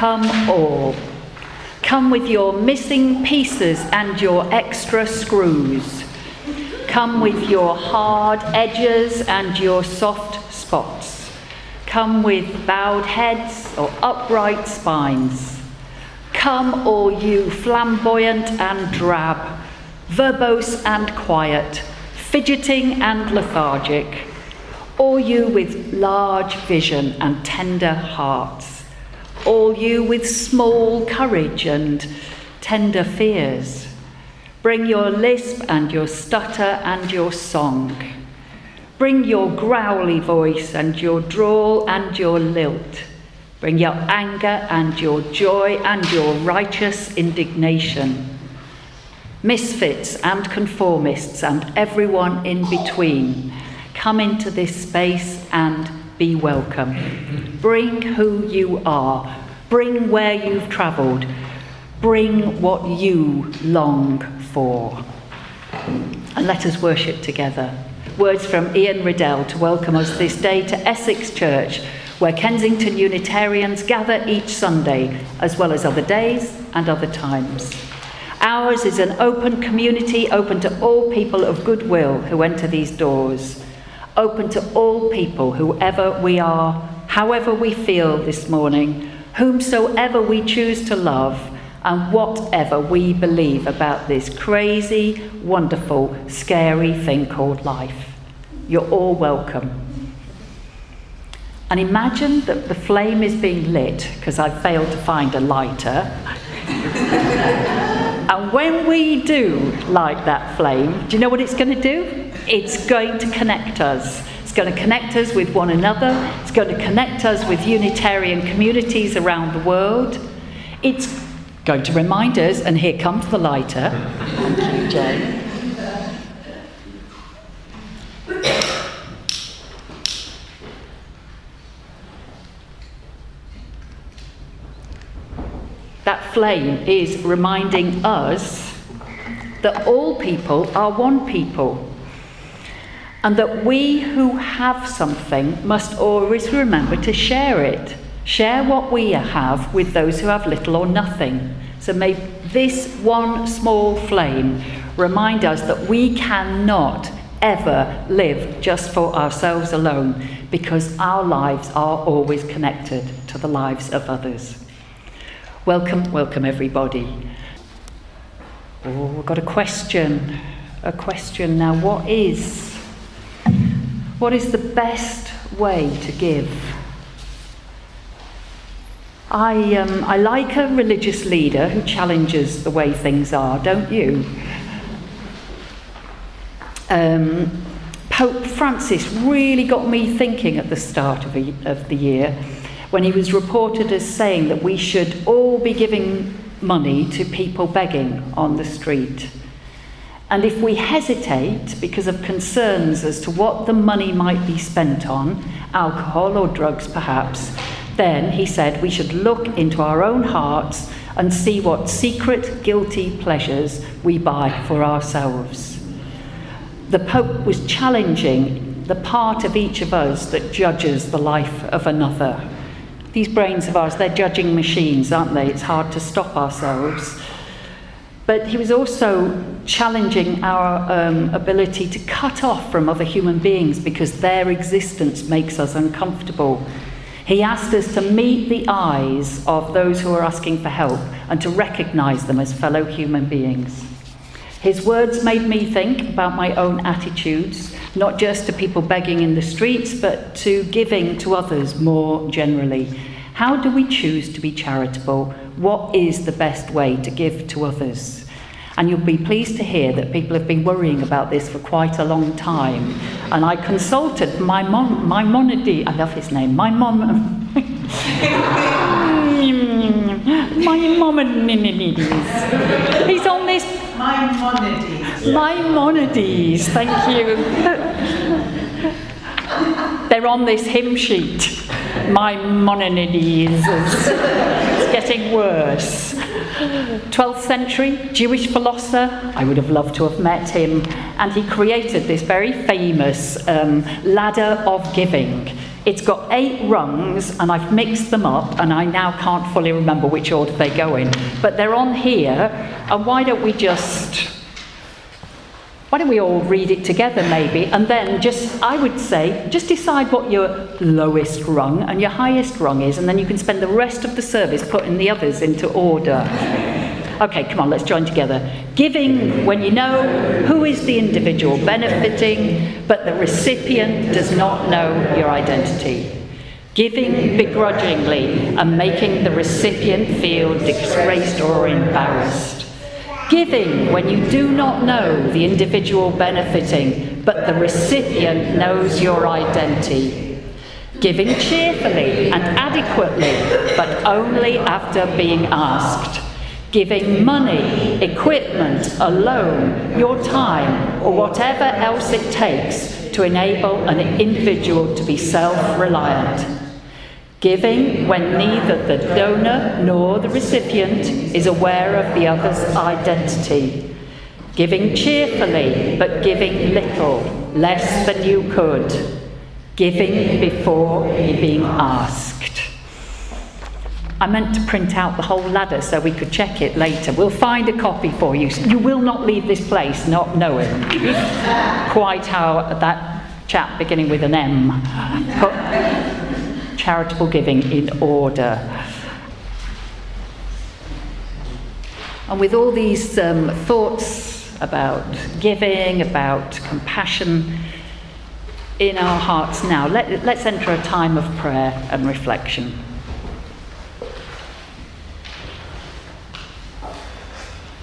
Come all. Come with your missing pieces and your extra screws. Come with your hard edges and your soft spots. Come with bowed heads or upright spines. Come, all you flamboyant and drab, verbose and quiet, fidgeting and lethargic, all you with large vision and tender hearts, all you with small courage and tender fears. Bring your lisp and your stutter and your song. Bring your growly voice and your drawl and your lilt. Bring your anger and your joy and your righteous indignation. Misfits and conformists and everyone in between, come into this space and be welcome. Bring who you are, bring where you've travelled, bring what you long for. And let us worship together. Words from Ian Riddell to welcome us this day to Essex Church where Kensington Unitarians gather each Sunday, as well as other days and other times. Ours is an open community, open to all people of goodwill who enter these doors, open to all people, whoever we are, however we feel this morning, whomsoever we choose to love, and whatever we believe about this crazy, wonderful, scary thing called life. You're all welcome. And imagine that the flame is being lit because I failed to find a lighter. and when we do light that flame, do you know what it's going to do? It's going to connect us. It's going to connect us with one another. It's going to connect us with Unitarian communities around the world. It's going to remind us, and here comes the lighter. Thank you, Jane. that flame is reminding us that all people are one people. And that we who have something must always remember to share it. Share what we have with those who have little or nothing. So may this one small flame remind us that we cannot ever live just for ourselves alone because our lives are always connected to the lives of others. Welcome, welcome everybody. Oh, we've got a question. A question now. What is what is the best way to give? I, um, I like a religious leader who challenges the way things are, don't you? Um, Pope Francis really got me thinking at the start of, a, of the year when he was reported as saying that we should all be giving money to people begging on the street. And if we hesitate because of concerns as to what the money might be spent on, alcohol or drugs perhaps, then he said we should look into our own hearts and see what secret guilty pleasures we buy for ourselves. The Pope was challenging the part of each of us that judges the life of another. These brains of ours, they're judging machines, aren't they? It's hard to stop ourselves. But he was also challenging our um, ability to cut off from other human beings because their existence makes us uncomfortable. He asked us to meet the eyes of those who are asking for help and to recognize them as fellow human beings. His words made me think about my own attitudes not just to people begging in the streets, but to giving to others more generally. How do we choose to be charitable? What is the best way to give to others? And you'll be pleased to hear that people have been worrying about this for quite a long time. And I consulted my mom, my monody, I love his name, my mom. my Maimonides. He's on this. Maimonides. Maimonides, thank you. They're on this hymn sheet. Maimonides. It's getting worse. 12th century Jewish philosopher. I would have loved to have met him. And he created this very famous um, ladder of giving It's got eight rungs, and I've mixed them up, and I now can't fully remember which order they go in. But they're on here, and why don't we just. Why don't we all read it together, maybe? And then just, I would say, just decide what your lowest rung and your highest rung is, and then you can spend the rest of the service putting the others into order. Okay, come on, let's join together. Giving when you know who is the individual benefiting, but the recipient does not know your identity. Giving begrudgingly and making the recipient feel disgraced or embarrassed. Giving when you do not know the individual benefiting, but the recipient knows your identity. Giving cheerfully and adequately, but only after being asked giving money, equipment, a loan, your time, or whatever else it takes to enable an individual to be self reliant. Giving when neither the donor nor the recipient is aware of the other's identity. Giving cheerfully, but giving little, less than you could. Giving before being asked. I meant to print out the whole ladder so we could check it later. We'll find a copy for you. You will not leave this place not knowing quite how that chap beginning with an M charitable giving in order. And with all these um, thoughts about giving, about compassion in our hearts now, let, let's enter a time of prayer and reflection.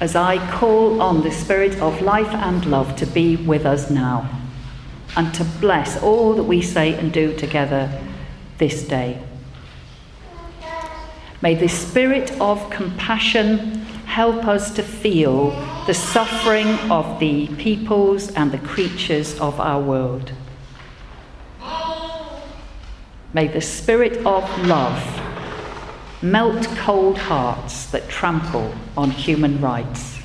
as I call on the Spirit of life and love to be with us now and to bless all that we say and do together this day. May the Spirit of compassion help us to feel the suffering of the peoples and the creatures of our world. May the Spirit of love melt cold hearts that trample on human rights.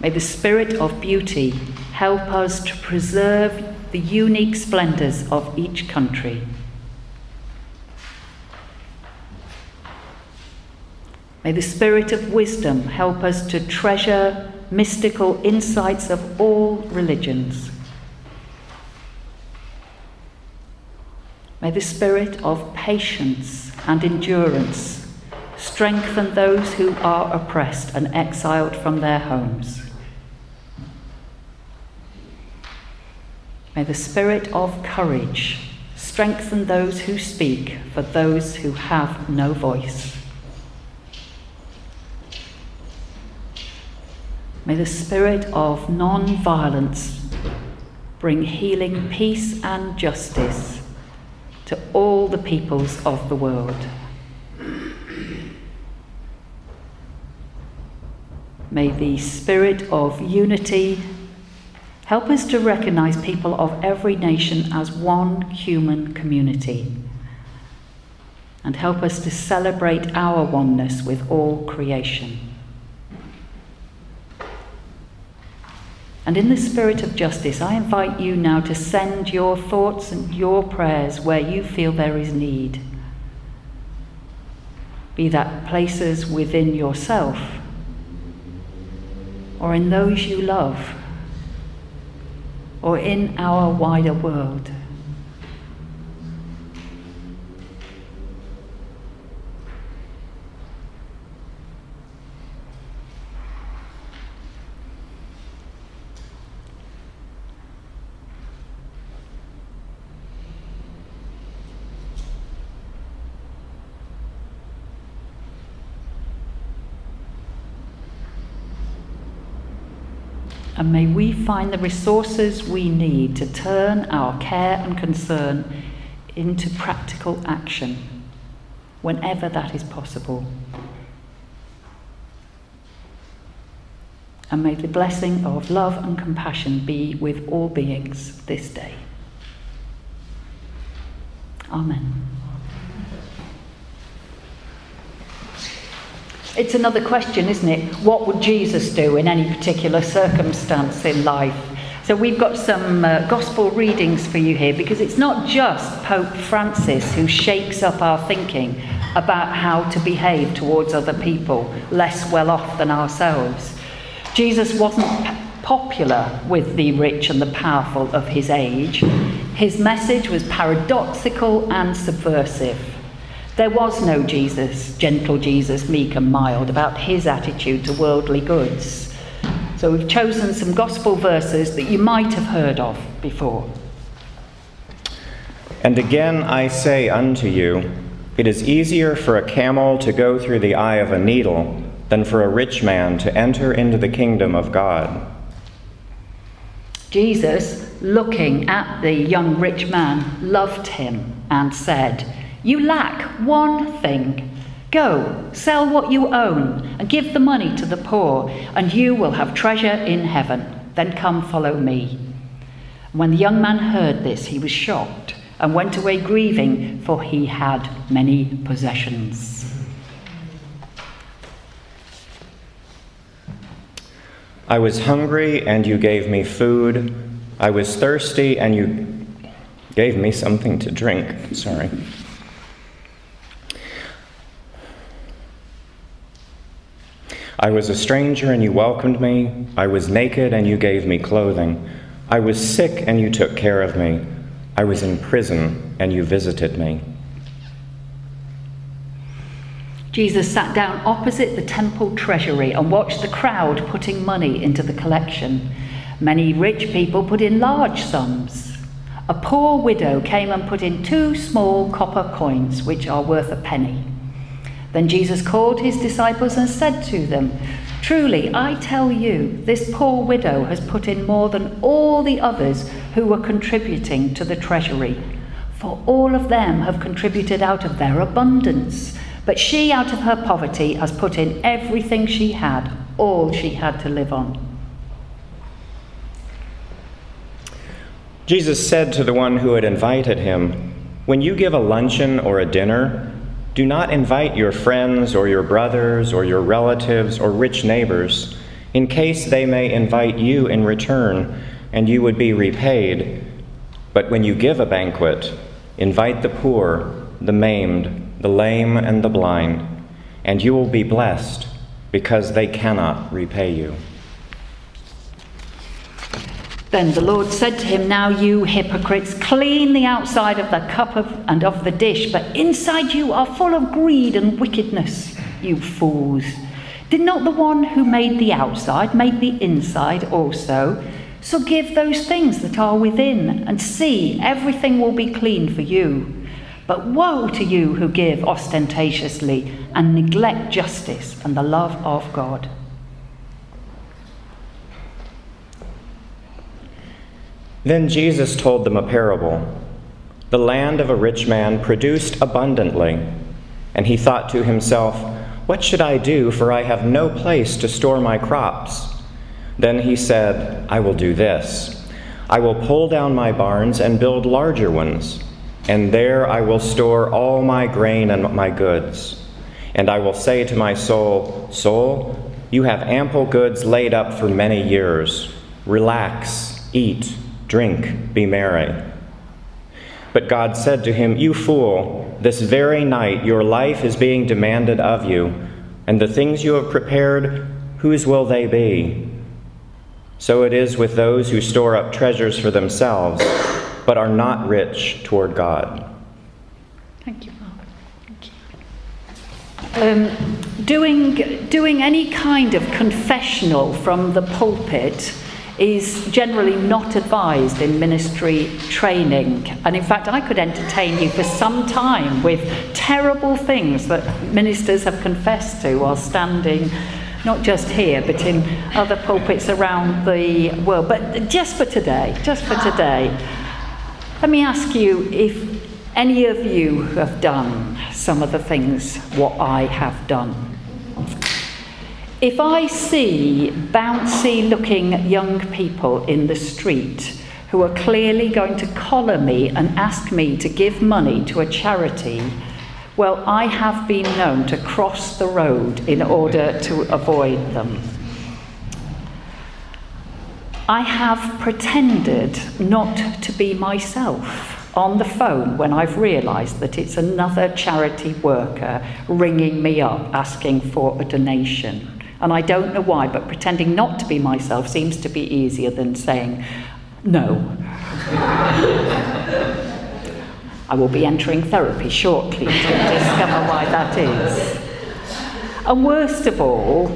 May the spirit of beauty help us to preserve the unique splendours of each country. May the spirit of wisdom help us to treasure mystical insights of all religions. May the spirit of patience and endurance strengthen those who are oppressed and exiled from their homes. May the spirit of courage strengthen those who speak for those who have no voice. May the spirit of non violence bring healing, peace, and justice to all the peoples of the world. May the spirit of unity help us to recognize people of every nation as one human community and help us to celebrate our oneness with all creation. And in the spirit of justice, I invite you now to send your thoughts and your prayers where you feel there is need. Be that places within yourself or in those you love or in our wider world. And may we find the resources we need to turn our care and concern into practical action whenever that is possible. And may the blessing of love and compassion be with all beings this day. Amen. It's another question, isn't it? What would Jesus do in any particular circumstance in life? So we've got some uh, gospel readings for you here because it's not just Pope Francis who shakes up our thinking about how to behave towards other people less well off than ourselves. Jesus wasn't popular with the rich and the powerful of his age. His message was paradoxical and subversive. There was no Jesus, gentle Jesus, meek and mild, about his attitude to worldly goods. So we've chosen some gospel verses that you might have heard of before. And again I say unto you, it is easier for a camel to go through the eye of a needle than for a rich man to enter into the kingdom of God. Jesus, looking at the young rich man, loved him and said, You lack one thing. Go, sell what you own, and give the money to the poor, and you will have treasure in heaven. Then come follow me. When the young man heard this, he was shocked and went away grieving, for he had many possessions. I was hungry, and you gave me food. I was thirsty, and you gave me something to drink. Sorry. I was a stranger, and you welcomed me. I was naked, and you gave me clothing. I was sick, and you took care of me. I was in prison, and you visited me. Jesus sat down opposite the temple treasury and watched the crowd putting money into the collection. Many rich people put in large sums. A poor widow came and put in two small copper coins, which are worth a penny. Then Jesus called his disciples and said to them, Truly, I tell you, this poor widow has put in more than all the others who were contributing to the treasury. For all of them have contributed out of their abundance but she, out of her poverty, has put in everything she had, all she had to live on. Jesus said to the one who had invited him, When you give a luncheon or a dinner, do not invite your friends or your brothers or your relatives or rich neighbors, in case they may invite you in return and you would be repaid. But when you give a banquet, invite the poor, the maimed, the lame, and the blind, and you will be blessed because they cannot repay you. Then the Lord said to him, Now you hypocrites, clean the outside of the cup of, and of the dish, but inside you are full of greed and wickedness, you fools. Did not the one who made the outside make the inside also? So give those things that are within, and see, everything will be clean for you. But woe to you who give ostentatiously and neglect justice and the love of God. Then Jesus told them a parable. The land of a rich man produced abundantly, and he thought to himself, What should I do, for I have no place to store my crops? Then he said, I will do this I will pull down my barns and build larger ones and there I will store all my grain and my goods. And I will say to my soul, Soul, you have ample goods laid up for many years. Relax, eat, drink, be merry. But God said to him, You fool, this very night your life is being demanded of you, and the things you have prepared, whose will they be? So it is with those who store up treasures for themselves but are not rich toward God. Thank you, Mark. Thank you. Um, doing, doing any kind of confessional from the pulpit is generally not advised in ministry training. And in fact, I could entertain you for some time with terrible things that ministers have confessed to while standing, not just here, but in other pulpits around the world. But just for today, just for today, let me ask you if any of you have done some of the things what I have done. If I see bouncy looking young people in the street who are clearly going to collar me and ask me to give money to a charity, well, I have been known to cross the road in order to avoid them. I have pretended not to be myself on the phone when I've realised that it's another charity worker ringing me up asking for a donation. And I don't know why, but pretending not to be myself seems to be easier than saying no. I will be entering therapy shortly to discover why that is. And worst of all,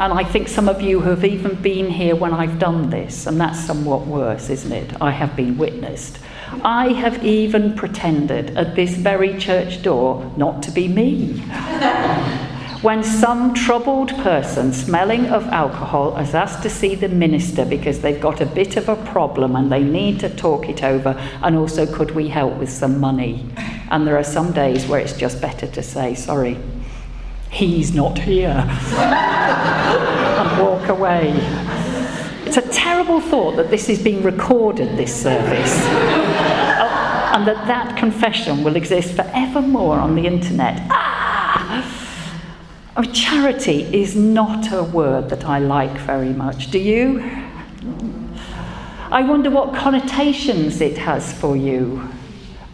and I think some of you have even been here when I've done this, and that's somewhat worse, isn't it? I have been witnessed. I have even pretended at this very church door not to be me. when some troubled person smelling of alcohol has asked to see the minister because they've got a bit of a problem and they need to talk it over, and also could we help with some money? And there are some days where it's just better to say, sorry, he's not here, and walk away. It's a terrible thought that this is being recorded, this service, oh, and that that confession will exist forevermore on the internet. Oh, charity is not a word that I like very much. Do you? I wonder what connotations it has for you.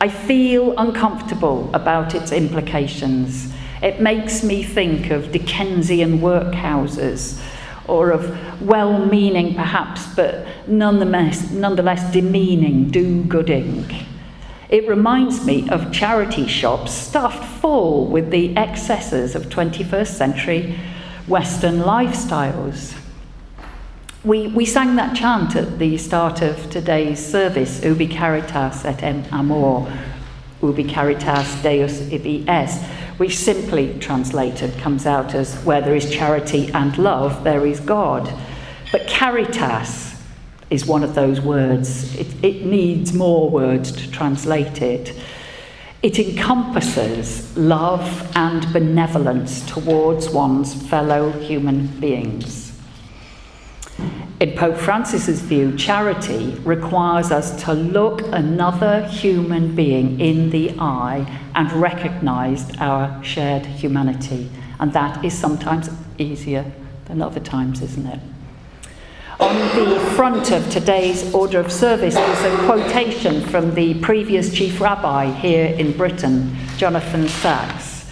I feel uncomfortable about its implications. It makes me think of Dickensian workhouses or of well meaning, perhaps, but nonetheless, nonetheless demeaning do gooding. It reminds me of charity shops stuffed full with the excesses of 21st century Western lifestyles. We, we sang that chant at the start of today's service, Ubi Caritas et Amor, Ubi Caritas Deus ibi es, which simply translated comes out as where there is charity and love, there is God. But caritas is one of those words. It, it needs more words to translate it. It encompasses love and benevolence towards one's fellow human beings. In Pope Francis's view, charity requires us to look another human being in the eye and recognize our shared humanity. And that is sometimes easier than other times, isn't it? On the front of today's order of service is a quotation from the previous chief rabbi here in Britain, Jonathan Sacks.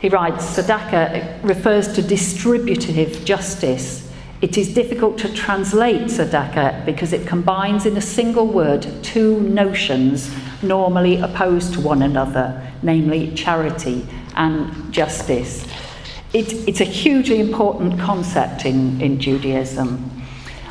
He writes Tzedakah refers to distributive justice. It is difficult to translate tzedakah because it combines in a single word two notions normally opposed to one another, namely charity and justice. It, it's a hugely important concept in, in Judaism,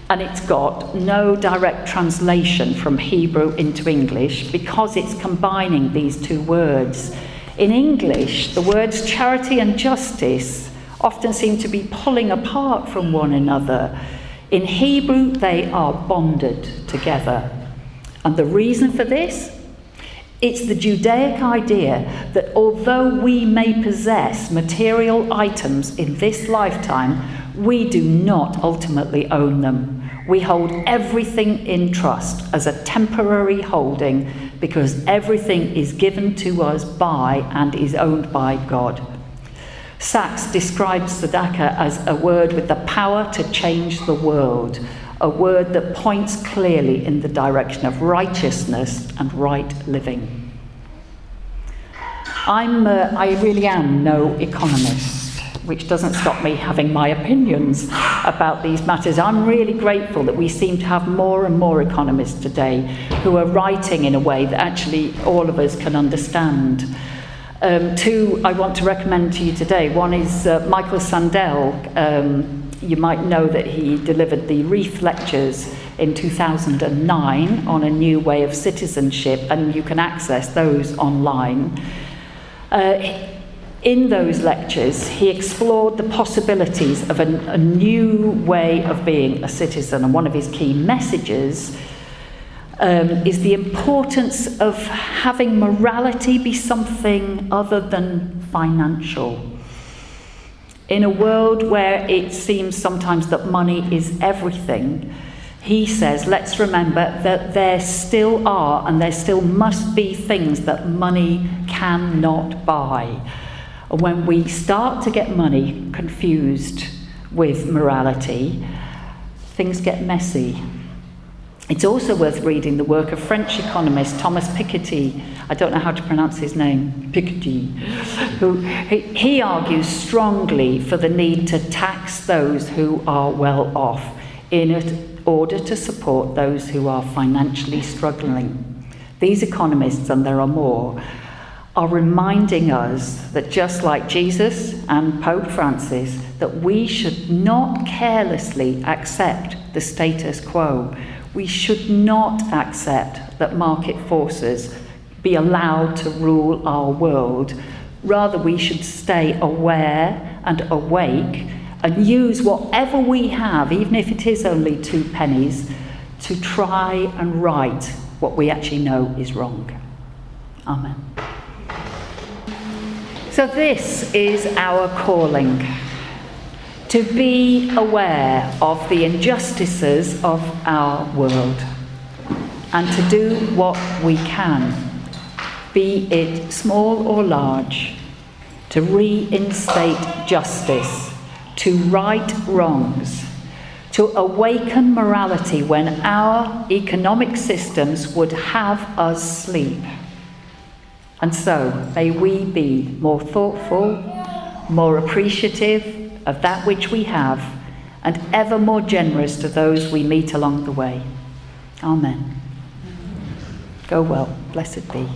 and it's got no direct translation from Hebrew into English because it's combining these two words. In English, the words charity and justice often seem to be pulling apart from one another. In Hebrew, they are bonded together. And the reason for this it's the Judaic idea that although we may possess material items in this lifetime, we do not ultimately own them. We hold everything in trust as a temporary holding because everything is given to us by and is owned by God. Sacks describes tzedakah as a word with the power to change the world, a word that points clearly in the direction of righteousness and right living. I'm, uh, I really am no economist, which doesn't stop me having my opinions about these matters. I'm really grateful that we seem to have more and more economists today who are writing in a way that actually all of us can understand. Um, two I want to recommend to you today. One is uh, Michael Sandel. Um, you might know that he delivered the Reith Lectures in 2009 on a new way of citizenship, and you can access those online. Uh, in those lectures, he explored the possibilities of a, a new way of being a citizen, and one of his key messages um, is the importance of having morality be something other than financial. In a world where it seems sometimes that money is everything, he says, let's remember that there still are and there still must be things that money cannot buy. And When we start to get money confused with morality, things get messy. It's also worth reading the work of French economist Thomas Piketty. I don't know how to pronounce his name, Piketty, who he, he argues strongly for the need to tax those who are well off in order to support those who are financially struggling. These economists, and there are more, are reminding us that just like Jesus and Pope Francis, that we should not carelessly accept the status quo. We should not accept that market forces be allowed to rule our world. Rather, we should stay aware and awake and use whatever we have, even if it is only two pennies, to try and right what we actually know is wrong. Amen. So, this is our calling to be aware of the injustices of our world and to do what we can, be it small or large, to reinstate justice, to right wrongs, to awaken morality when our economic systems would have us sleep. And so, may we be more thoughtful, more appreciative, of that which we have, and ever more generous to those we meet along the way. Amen. Go well. Blessed be.